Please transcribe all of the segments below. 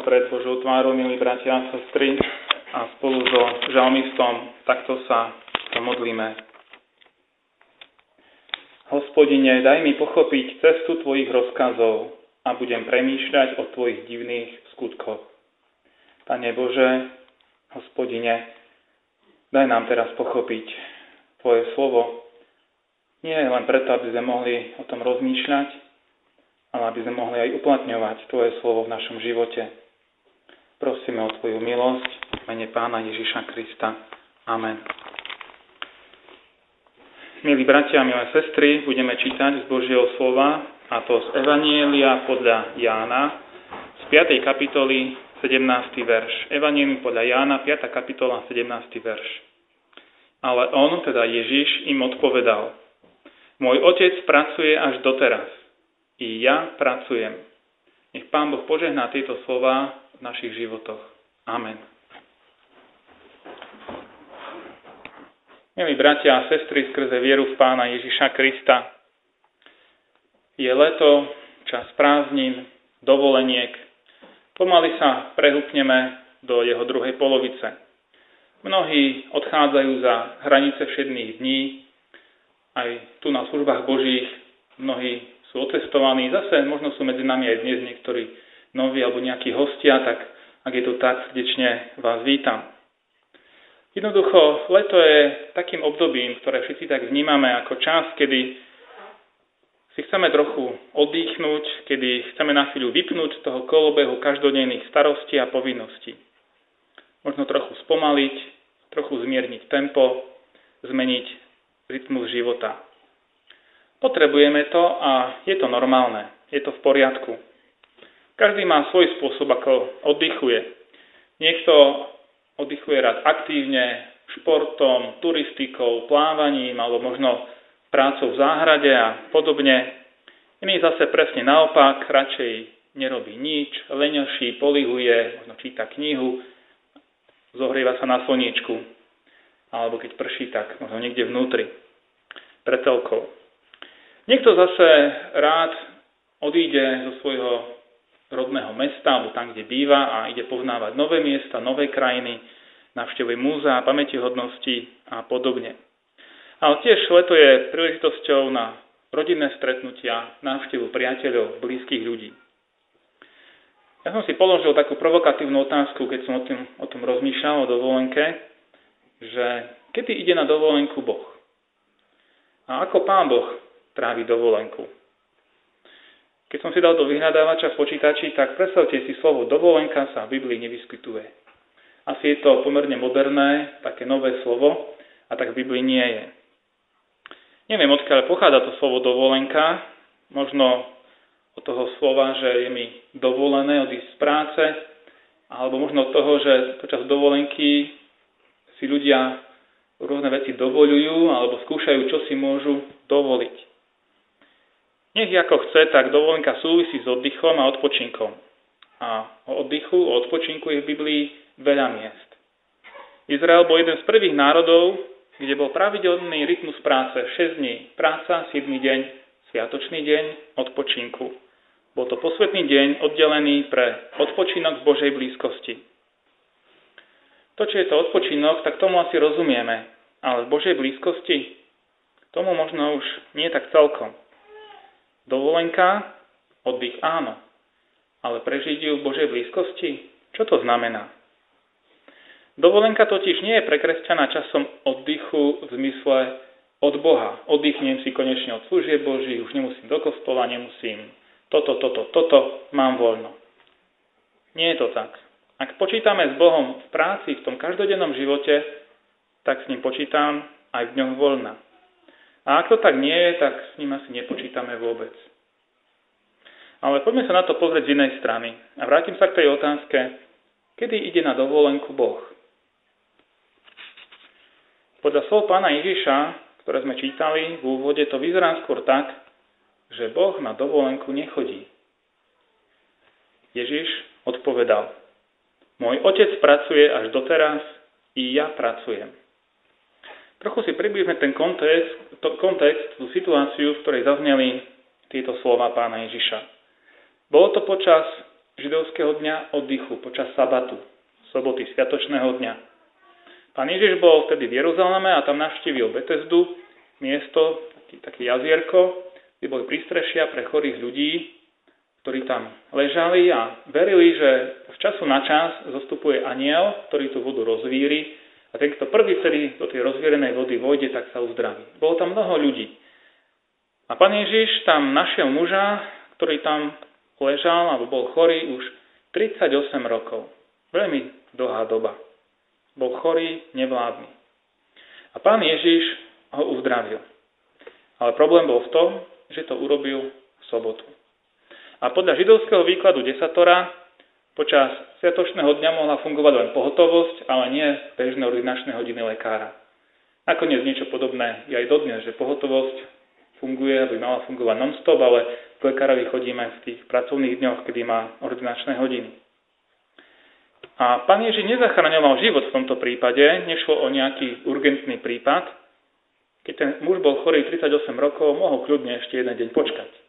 Sa pred Božou tvárou, milí bratia a sestry, a spolu so žalmistom takto sa modlíme. Hospodine, daj mi pochopiť cestu Tvojich rozkazov a budem premýšľať o Tvojich divných skutkoch. Pane Bože, Hospodine, daj nám teraz pochopiť Tvoje slovo, nie len preto, aby sme mohli o tom rozmýšľať, ale aby sme mohli aj uplatňovať Tvoje slovo v našom živote. Prosíme o Tvoju milosť v mene Pána Ježiša Krista. Amen. Milí bratia milé sestry, budeme čítať z Božieho slova, a to z Evanielia podľa Jána, z 5. kapitoly 17. verš. Evanielium podľa Jána, 5. kapitola, 17. verš. Ale on, teda Ježiš, im odpovedal, môj otec pracuje až doteraz i ja pracujem. Nech Pán Boh požehná tieto slova v našich životoch. Amen. Milí bratia a sestry skrze vieru v Pána Ježiša Krista, je leto, čas prázdnin, dovoleniek. Pomaly sa prehúpneme do jeho druhej polovice. Mnohí odchádzajú za hranice všedných dní, aj tu na službách Božích mnohí sú otestovaní. Zase možno sú medzi nami aj dnes niektorí noví alebo nejakí hostia, tak ak je to tak, srdečne vás vítam. Jednoducho, leto je takým obdobím, ktoré všetci tak vnímame ako čas, kedy si chceme trochu oddychnúť, kedy chceme na chvíľu vypnúť z toho kolobehu každodenných starostí a povinností. Možno trochu spomaliť, trochu zmierniť tempo, zmeniť rytmus života. Potrebujeme to a je to normálne, je to v poriadku. Každý má svoj spôsob, ako oddychuje. Niekto oddychuje rád aktívne, športom, turistikou, plávaním alebo možno prácou v záhrade a podobne. Iný zase presne naopak, radšej nerobí nič, leňoší, polihuje, možno číta knihu, zohrieva sa na slniečku, alebo keď prší, tak možno niekde vnútri, pre telkou. Niekto zase rád odíde zo svojho rodného mesta alebo tam, kde býva a ide poznávať nové miesta, nové krajiny, navštevuje múzea, pamätihodnosti a podobne. Ale tiež leto je príležitosťou na rodinné stretnutia, návštevu priateľov, blízkych ľudí. Ja som si položil takú provokatívnu otázku, keď som o tom, o tom rozmýšľal, o dovolenke, že kedy ide na dovolenku Boh? A ako Pán Boh tráviť dovolenku. Keď som si dal do vyhľadávača v počítači, tak predstavte si slovo dovolenka sa v Biblii nevyskytuje. Asi je to pomerne moderné, také nové slovo, a tak v Biblii nie je. Neviem, odkiaľ pochádza to slovo dovolenka, možno od toho slova, že je mi dovolené odísť z práce, alebo možno od toho, že počas dovolenky si ľudia rôzne veci dovolujú alebo skúšajú, čo si môžu dovoliť. Nech ako chce, tak dovolenka súvisí s oddychom a odpočinkom. A o oddychu, o odpočinku je v Biblii veľa miest. Izrael bol jeden z prvých národov, kde bol pravidelný rytmus práce 6 dní. Práca, 7 deň, sviatočný deň, odpočinku. Bol to posvetný deň oddelený pre odpočinok v Božej blízkosti. To, čo je to odpočinok, tak tomu asi rozumieme, ale v Božej blízkosti tomu možno už nie tak celkom. Dovolenka, oddych áno, ale prežiť ju v Božej blízkosti, čo to znamená? Dovolenka totiž nie je pre kresťana časom oddychu v zmysle od Boha. Oddychnem si konečne od služieb Boží, už nemusím do kostola, nemusím toto, toto, toto, mám voľno. Nie je to tak. Ak počítame s Bohom v práci, v tom každodennom živote, tak s ním počítam aj v ňom voľna. A ak to tak nie je, tak s ním asi nepočítame vôbec. Ale poďme sa na to pozrieť z inej strany. A vrátim sa k tej otázke, kedy ide na dovolenku Boh. Podľa slov pána Ježiša, ktoré sme čítali v úvode, to vyzerá skôr tak, že Boh na dovolenku nechodí. Ježiš odpovedal, môj otec pracuje až doteraz, i ja pracujem. Trochu si približme ten kontext, to, kontext, tú situáciu, v ktorej zazneli tieto slova pána Ježiša. Bolo to počas židovského dňa oddychu, počas sabatu, soboty, sviatočného dňa. Pán Ježiš bol vtedy v Jeruzaleme a tam navštívil Betesdu, miesto, taký, také jazierko, kde boli prístrešia pre chorých ľudí, ktorí tam ležali a verili, že z času na čas zostupuje aniel, ktorý tú vodu rozvíri a ten, kto prvý vtedy do tej rozvírenej vody vojde, tak sa uzdraví. Bolo tam mnoho ľudí. A pán Ježiš tam našiel muža, ktorý tam ležal alebo bol chorý už 38 rokov. Veľmi dlhá doba bol chorý, nevládny. A pán Ježiš ho uzdravil. Ale problém bol v tom, že to urobil v sobotu. A podľa židovského výkladu desatora počas sviatočného dňa mohla fungovať len pohotovosť, ale nie bežné ordinačné hodiny lekára. Nakoniec niečo podobné je aj dodnes, že pohotovosť funguje, aby mala fungovať non-stop, ale k lekárovi chodíme v tých pracovných dňoch, kedy má ordinačné hodiny. A pán Ježiš nezachraňoval život v tomto prípade, nešlo o nejaký urgentný prípad. Keď ten muž bol chorý 38 rokov, mohol kľudne ešte jeden deň počkať.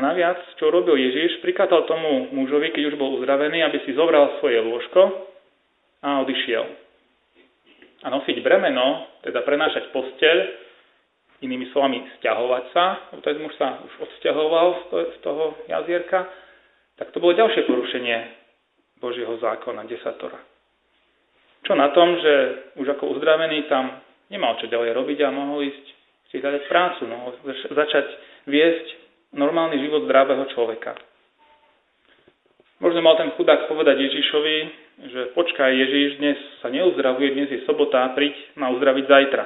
Naviac, čo robil Ježiš, prikázal tomu mužovi, keď už bol uzdravený, aby si zobral svoje lôžko a odišiel. A nosiť bremeno, teda prenášať posteľ, inými slovami stiahovať sa, lebo ten muž sa už odsťahoval z toho jazierka, tak to bolo ďalšie porušenie Božieho zákona, desatora. Čo na tom, že už ako uzdravený tam nemal čo ďalej robiť a mohol ísť si hľadať prácu, mohol začať viesť normálny život zdravého človeka. Možno mal ten chudák povedať Ježišovi, že počkaj Ježiš, dnes sa neuzdravuje, dnes je sobota, príď ma uzdraviť zajtra,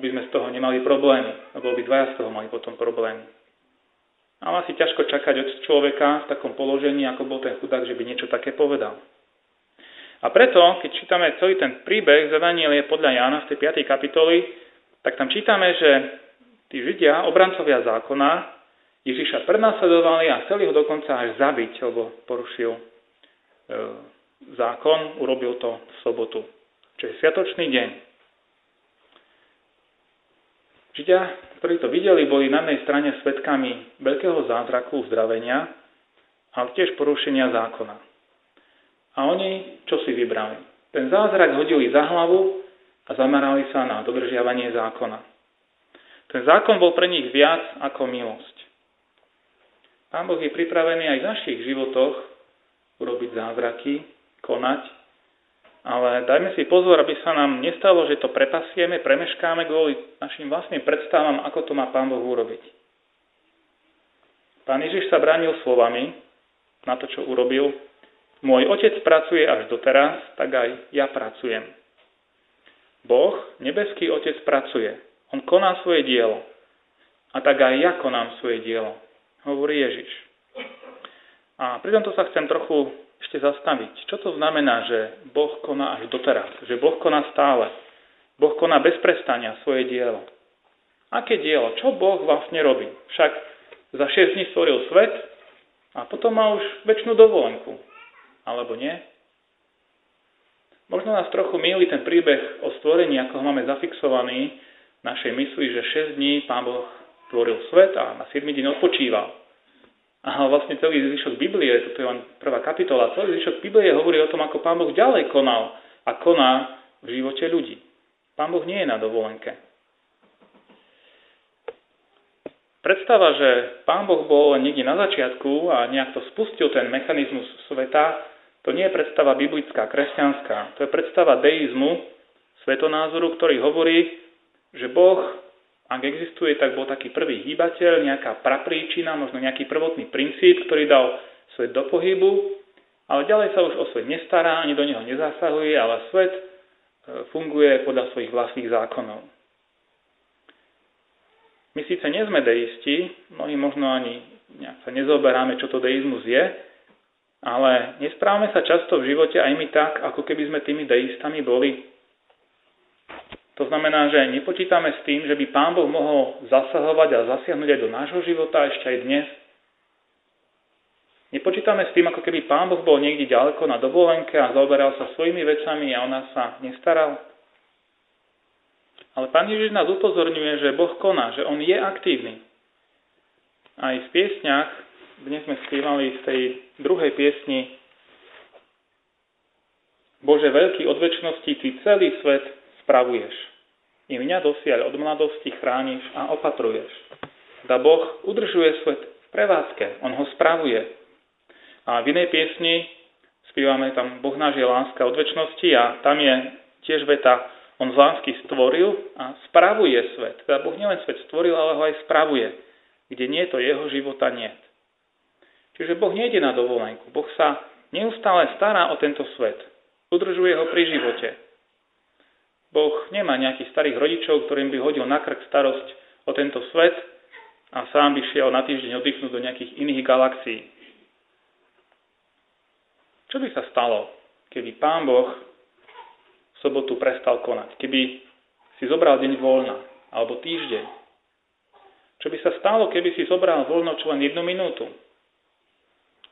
aby sme z toho nemali problémy, lebo by dvaja z toho mali potom problémy. Ale asi ťažko čakať od človeka v takom položení, ako bol ten chudák, že by niečo také povedal. A preto, keď čítame celý ten príbeh z Evanielie podľa Jána v tej 5. kapitoli, tak tam čítame, že tí Židia, obrancovia zákona, Ježiša prenasledovali a chceli ho dokonca až zabiť, lebo porušil e, zákon, urobil to v sobotu, čo je sviatočný deň. Židia, ktorí to videli, boli na jednej strane svetkami veľkého zázraku uzdravenia, ale tiež porušenia zákona. A oni čo si vybrali? Ten zázrak hodili za hlavu a zamerali sa na dodržiavanie zákona. Ten zákon bol pre nich viac ako milosť. Pán Boh je pripravený aj v našich životoch urobiť zázraky, konať, ale dajme si pozor, aby sa nám nestalo, že to prepasieme, premeškáme kvôli našim vlastným predstavám, ako to má Pán Boh urobiť. Pán Ježiš sa bránil slovami na to, čo urobil. Môj otec pracuje až doteraz, tak aj ja pracujem. Boh, nebeský otec, pracuje. On koná svoje dielo. A tak aj ja konám svoje dielo, hovorí Ježiš. A pri tomto sa chcem trochu ešte zastaviť. Čo to znamená, že Boh koná až doteraz? Že Boh koná stále? Boh koná bez prestania svoje dielo. Aké dielo? Čo Boh vlastne robí? Však za 6 dní stvoril svet a potom má už väčšinu dovolenku. Alebo nie? Možno nás trochu milí ten príbeh o stvorení, ako ho máme zafixovaný v našej mysli, že 6 dní Pán Boh stvoril svet a na 7 deň odpočíval. A vlastne celý zvyšok Biblie, toto je len prvá kapitola, celý zvyšok Biblie hovorí o tom, ako Pán Boh ďalej konal a koná v živote ľudí. Pán Boh nie je na dovolenke. Predstava, že Pán Boh bol niekde na začiatku a nejak to spustil ten mechanizmus sveta, to nie je predstava biblická, kresťanská. To je predstava deizmu, svetonázoru, ktorý hovorí, že Boh ak existuje, tak bol taký prvý hýbateľ, nejaká prapríčina, možno nejaký prvotný princíp, ktorý dal svet do pohybu, ale ďalej sa už o svet nestará, ani do neho nezasahuje, ale svet e, funguje podľa svojich vlastných zákonov. My síce nie sme deisti, mnohí možno ani sa nezoberáme, čo to deizmus je, ale nesprávame sa často v živote aj my tak, ako keby sme tými deistami boli. To znamená, že nepočítame s tým, že by Pán Boh mohol zasahovať a zasiahnuť aj do nášho života ešte aj dnes. Nepočítame s tým, ako keby Pán Boh bol niekde ďaleko na dovolenke a zaoberal sa svojimi vecami a o nás sa nestaral. Ale Pán Ježiš nás upozorňuje, že Boh koná, že On je aktívny. Aj v piesňach, dnes sme spievali z tej druhej piesni Bože veľký od väčšnosti, Ty celý svet spravuješ. I mňa dosiaľ od mladosti chrániš a opatruješ. Da Boh udržuje svet v prevádzke, On ho spravuje. A v inej piesni spievame tam Boh náš je láska od väčšnosti a tam je tiež veta On z lásky stvoril a spravuje svet. Teda Boh nielen svet stvoril, ale ho aj spravuje. Kde nie, to jeho života nie. Čiže Boh nejde na dovolenku. Boh sa neustále stará o tento svet. Udržuje ho pri živote. Boh nemá nejakých starých rodičov, ktorým by hodil na krk starosť o tento svet a sám by šiel na týždeň oddychnúť do nejakých iných galaxií. Čo by sa stalo, keby Pán Boh v sobotu prestal konať? Keby si zobral deň voľna alebo týždeň? Čo by sa stalo, keby si zobral voľno čo len jednu minútu?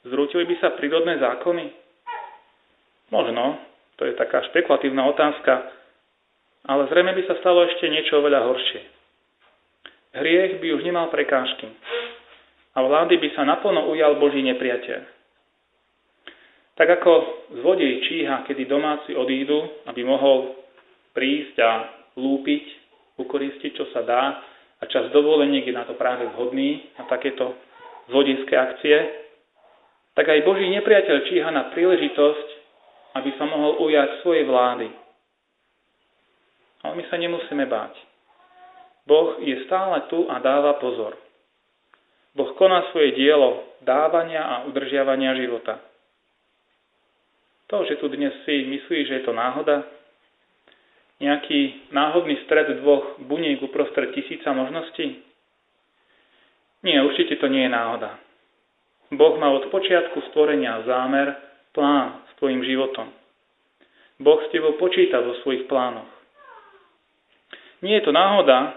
Zrútili by sa prírodné zákony? Možno, to je taká špekulatívna otázka, ale zrejme by sa stalo ešte niečo oveľa horšie. Hriech by už nemal prekážky a vlády by sa naplno ujal Boží nepriateľ. Tak ako zvodej číha, kedy domáci odídu, aby mohol prísť a lúpiť, ukoristiť, čo sa dá, a čas dovoleniek je na to práve vhodný, na takéto zvodejské akcie, tak aj Boží nepriateľ číha na príležitosť, aby sa mohol ujať svojej vlády, ale my sa nemusíme báť. Boh je stále tu a dáva pozor. Boh koná svoje dielo dávania a udržiavania života. To, že tu dnes si myslíš, že je to náhoda, nejaký náhodný stred dvoch buniek uprostred tisíca možností? Nie, určite to nie je náhoda. Boh má od počiatku stvorenia zámer, plán s tvojim životom. Boh s tebou počíta vo svojich plánoch. Nie je to náhoda,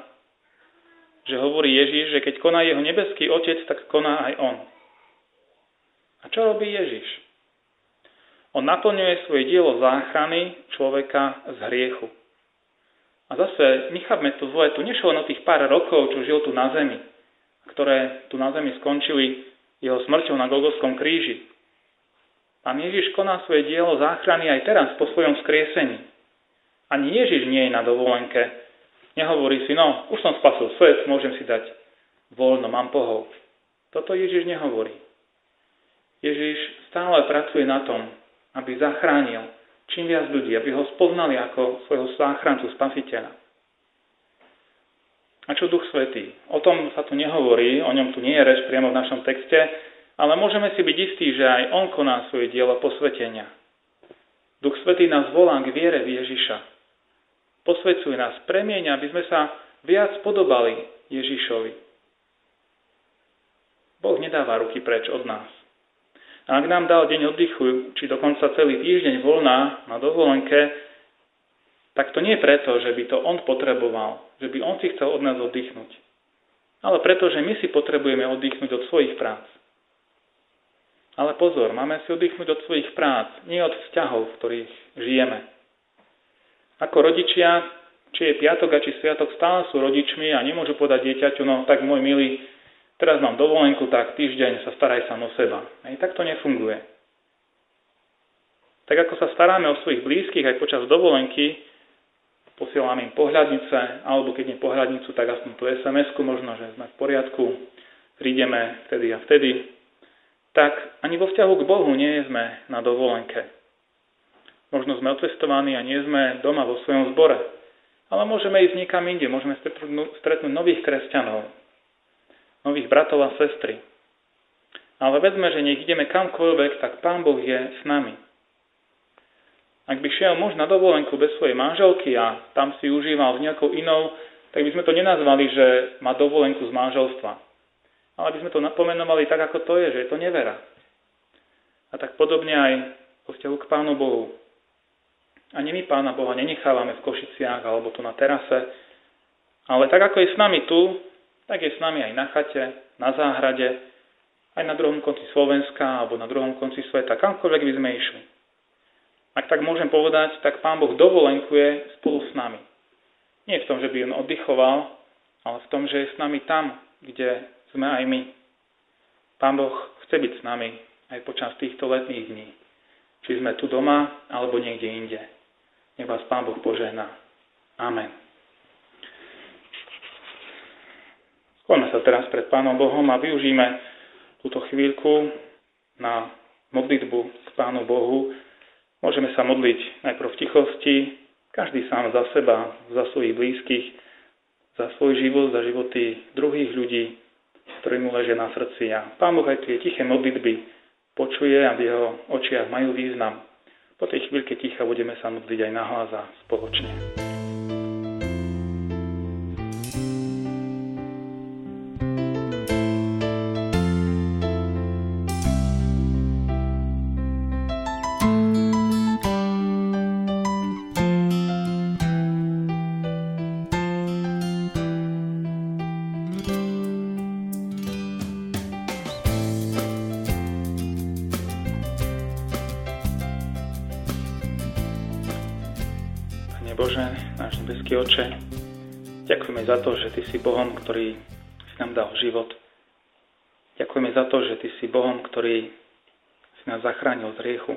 že hovorí Ježiš, že keď koná jeho nebeský otec, tak koná aj on. A čo robí Ježiš? On naplňuje svoje dielo záchrany človeka z hriechu. A zase, nechápme to zle, tu nešlo len o tých pár rokov, čo žil tu na zemi, ktoré tu na zemi skončili jeho smrťou na Golgotskom kríži. Pán Ježiš koná svoje dielo záchrany aj teraz po svojom skriesení. Ani Ježiš nie je na dovolenke, Nehovorí si, no, už som spasil svet, môžem si dať voľno, mám pohov. Toto Ježiš nehovorí. Ježiš stále pracuje na tom, aby zachránil čím viac ľudí, aby ho spoznali ako svojho záchrancu, spasiteľa. A čo Duch Svetý? O tom sa tu nehovorí, o ňom tu nie je reč priamo v našom texte, ale môžeme si byť istí, že aj On koná svoje dielo posvetenia. Duch Svetý nás volá k viere v Ježiša, posvedcuje nás, premieňa, aby sme sa viac podobali Ježišovi. Boh nedáva ruky preč od nás. A ak nám dal deň oddychu, či dokonca celý týždeň voľná na dovolenke, tak to nie preto, že by to on potreboval, že by on si chcel od nás oddychnúť, ale preto, že my si potrebujeme oddychnúť od svojich prác. Ale pozor, máme si oddychnúť od svojich prác, nie od vzťahov, v ktorých žijeme. Ako rodičia, či je piatok a či sviatok, stále sú rodičmi a nemôžu podať dieťaťu, no tak môj milý, teraz mám dovolenku, tak týždeň sa staraj sám o seba. Aj tak to nefunguje. Tak ako sa staráme o svojich blízkych aj počas dovolenky, posielame im pohľadnice, alebo keď nie pohľadnicu, tak aspoň tú SMS-ku možno, že sme v poriadku, prídeme vtedy a vtedy, tak ani vo vzťahu k Bohu nie sme na dovolenke. Možno sme otestovaní a nie sme doma vo svojom zbore. Ale môžeme ísť niekam inde, môžeme stretnúť nových kresťanov, nových bratov a sestry. Ale vedzme, že nech ideme kamkoľvek, tak Pán Boh je s nami. Ak by šiel muž na dovolenku bez svojej manželky a tam si užíval s nejakou inou, tak by sme to nenazvali, že má dovolenku z manželstva. ale aby sme to napomenovali tak, ako to je, že je to nevera. A tak podobne aj vo vzťahu k Pánu Bohu. Ani my Pána Boha nenechávame v Košiciach alebo tu na terase, ale tak ako je s nami tu, tak je s nami aj na chate, na záhrade, aj na druhom konci Slovenska alebo na druhom konci sveta, kamkoľvek by sme išli. Ak tak môžem povedať, tak Pán Boh dovolenkuje spolu s nami. Nie v tom, že by on oddychoval, ale v tom, že je s nami tam, kde sme aj my. Pán Boh chce byť s nami aj počas týchto letných dní. Či sme tu doma, alebo niekde inde. Nech vás Pán Boh požehná. Amen. Skôrme sa teraz pred Pánom Bohom a využíme túto chvíľku na modlitbu k Pánu Bohu. Môžeme sa modliť najprv v tichosti, každý sám za seba, za svojich blízkych, za svoj život, za životy druhých ľudí, ktorí mu ležia na srdci. A Pán Boh aj tie tiché modlitby počuje a v jeho očiach majú význam. Po tej chvíľke ticha budeme sa modliť aj nahlas a spoločne. Nebeský oče, ďakujeme za to, že Ty si Bohom, ktorý si nám dal život. Ďakujeme za to, že Ty si Bohom, ktorý si nás zachránil z riechu.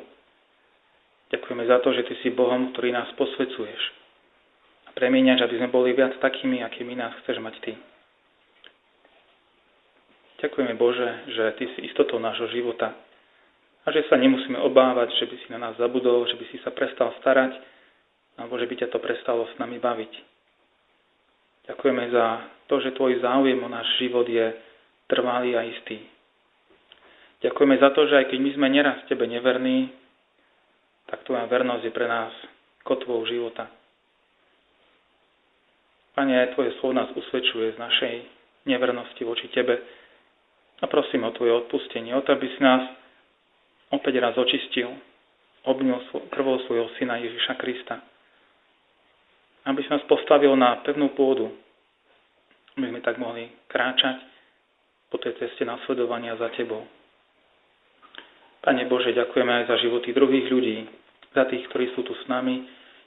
Ďakujeme za to, že Ty si Bohom, ktorý nás posvecuješ a premieňaš, aby sme boli viac takými, akými nás chceš mať Ty. Ďakujeme Bože, že Ty si istotou nášho života a že sa nemusíme obávať, že by si na nás zabudol, že by si sa prestal starať, alebo že by ťa to prestalo s nami baviť. Ďakujeme za to, že tvoj záujem o náš život je trvalý a istý. Ďakujeme za to, že aj keď my sme neraz tebe neverní, tak tvoja vernosť je pre nás kotvou života. Pane, tvoje slovo nás usvedčuje z našej nevernosti voči tebe a prosím o tvoje odpustenie, o to, aby si nás opäť raz očistil, obnil krvou svojho syna Ježiša Krista aby si nás postavil na pevnú pôdu, aby sme tak mohli kráčať po tej ceste nasledovania za Tebou. Pane Bože, ďakujeme aj za životy druhých ľudí, za tých, ktorí sú tu s nami,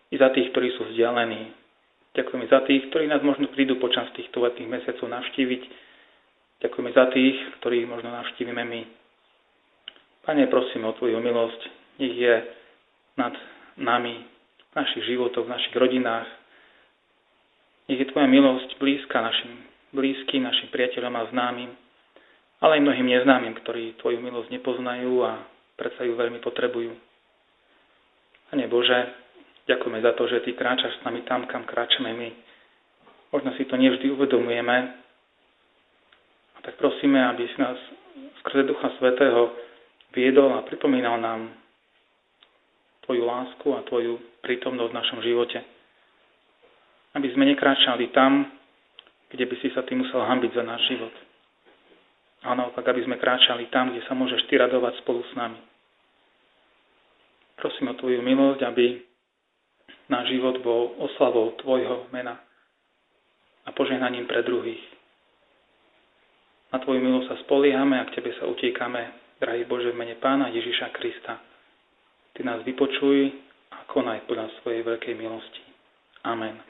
i za tých, ktorí sú vzdialení. Ďakujeme za tých, ktorí nás možno prídu počas týchto letných mesiacov navštíviť. Ďakujeme za tých, ktorých možno navštívime my. Pane, prosím o Tvoju milosť. Nech je nad nami, v našich životoch, v našich rodinách, nech je Tvoja milosť blízka našim blízkym, našim priateľom a známym, ale aj mnohým neznámym, ktorí Tvoju milosť nepoznajú a predsa ju veľmi potrebujú. Pane Bože, ďakujeme za to, že Ty kráčaš s nami tam, kam kráčame my. Možno si to nevždy uvedomujeme, a tak prosíme, aby si nás skrze Ducha Svetého viedol a pripomínal nám Tvoju lásku a Tvoju prítomnosť v našom živote aby sme nekráčali tam, kde by si sa ty musel hambiť za náš život. A naopak, aby sme kráčali tam, kde sa môžeš ty radovať spolu s nami. Prosím o Tvoju milosť, aby náš život bol oslavou Tvojho mena a požehnaním pre druhých. Na Tvoju milosť sa spoliehame a k Tebe sa utiekame, drahý Bože, v mene Pána Ježiša Krista. Ty nás vypočuj a konaj podľa svojej veľkej milosti. Amen.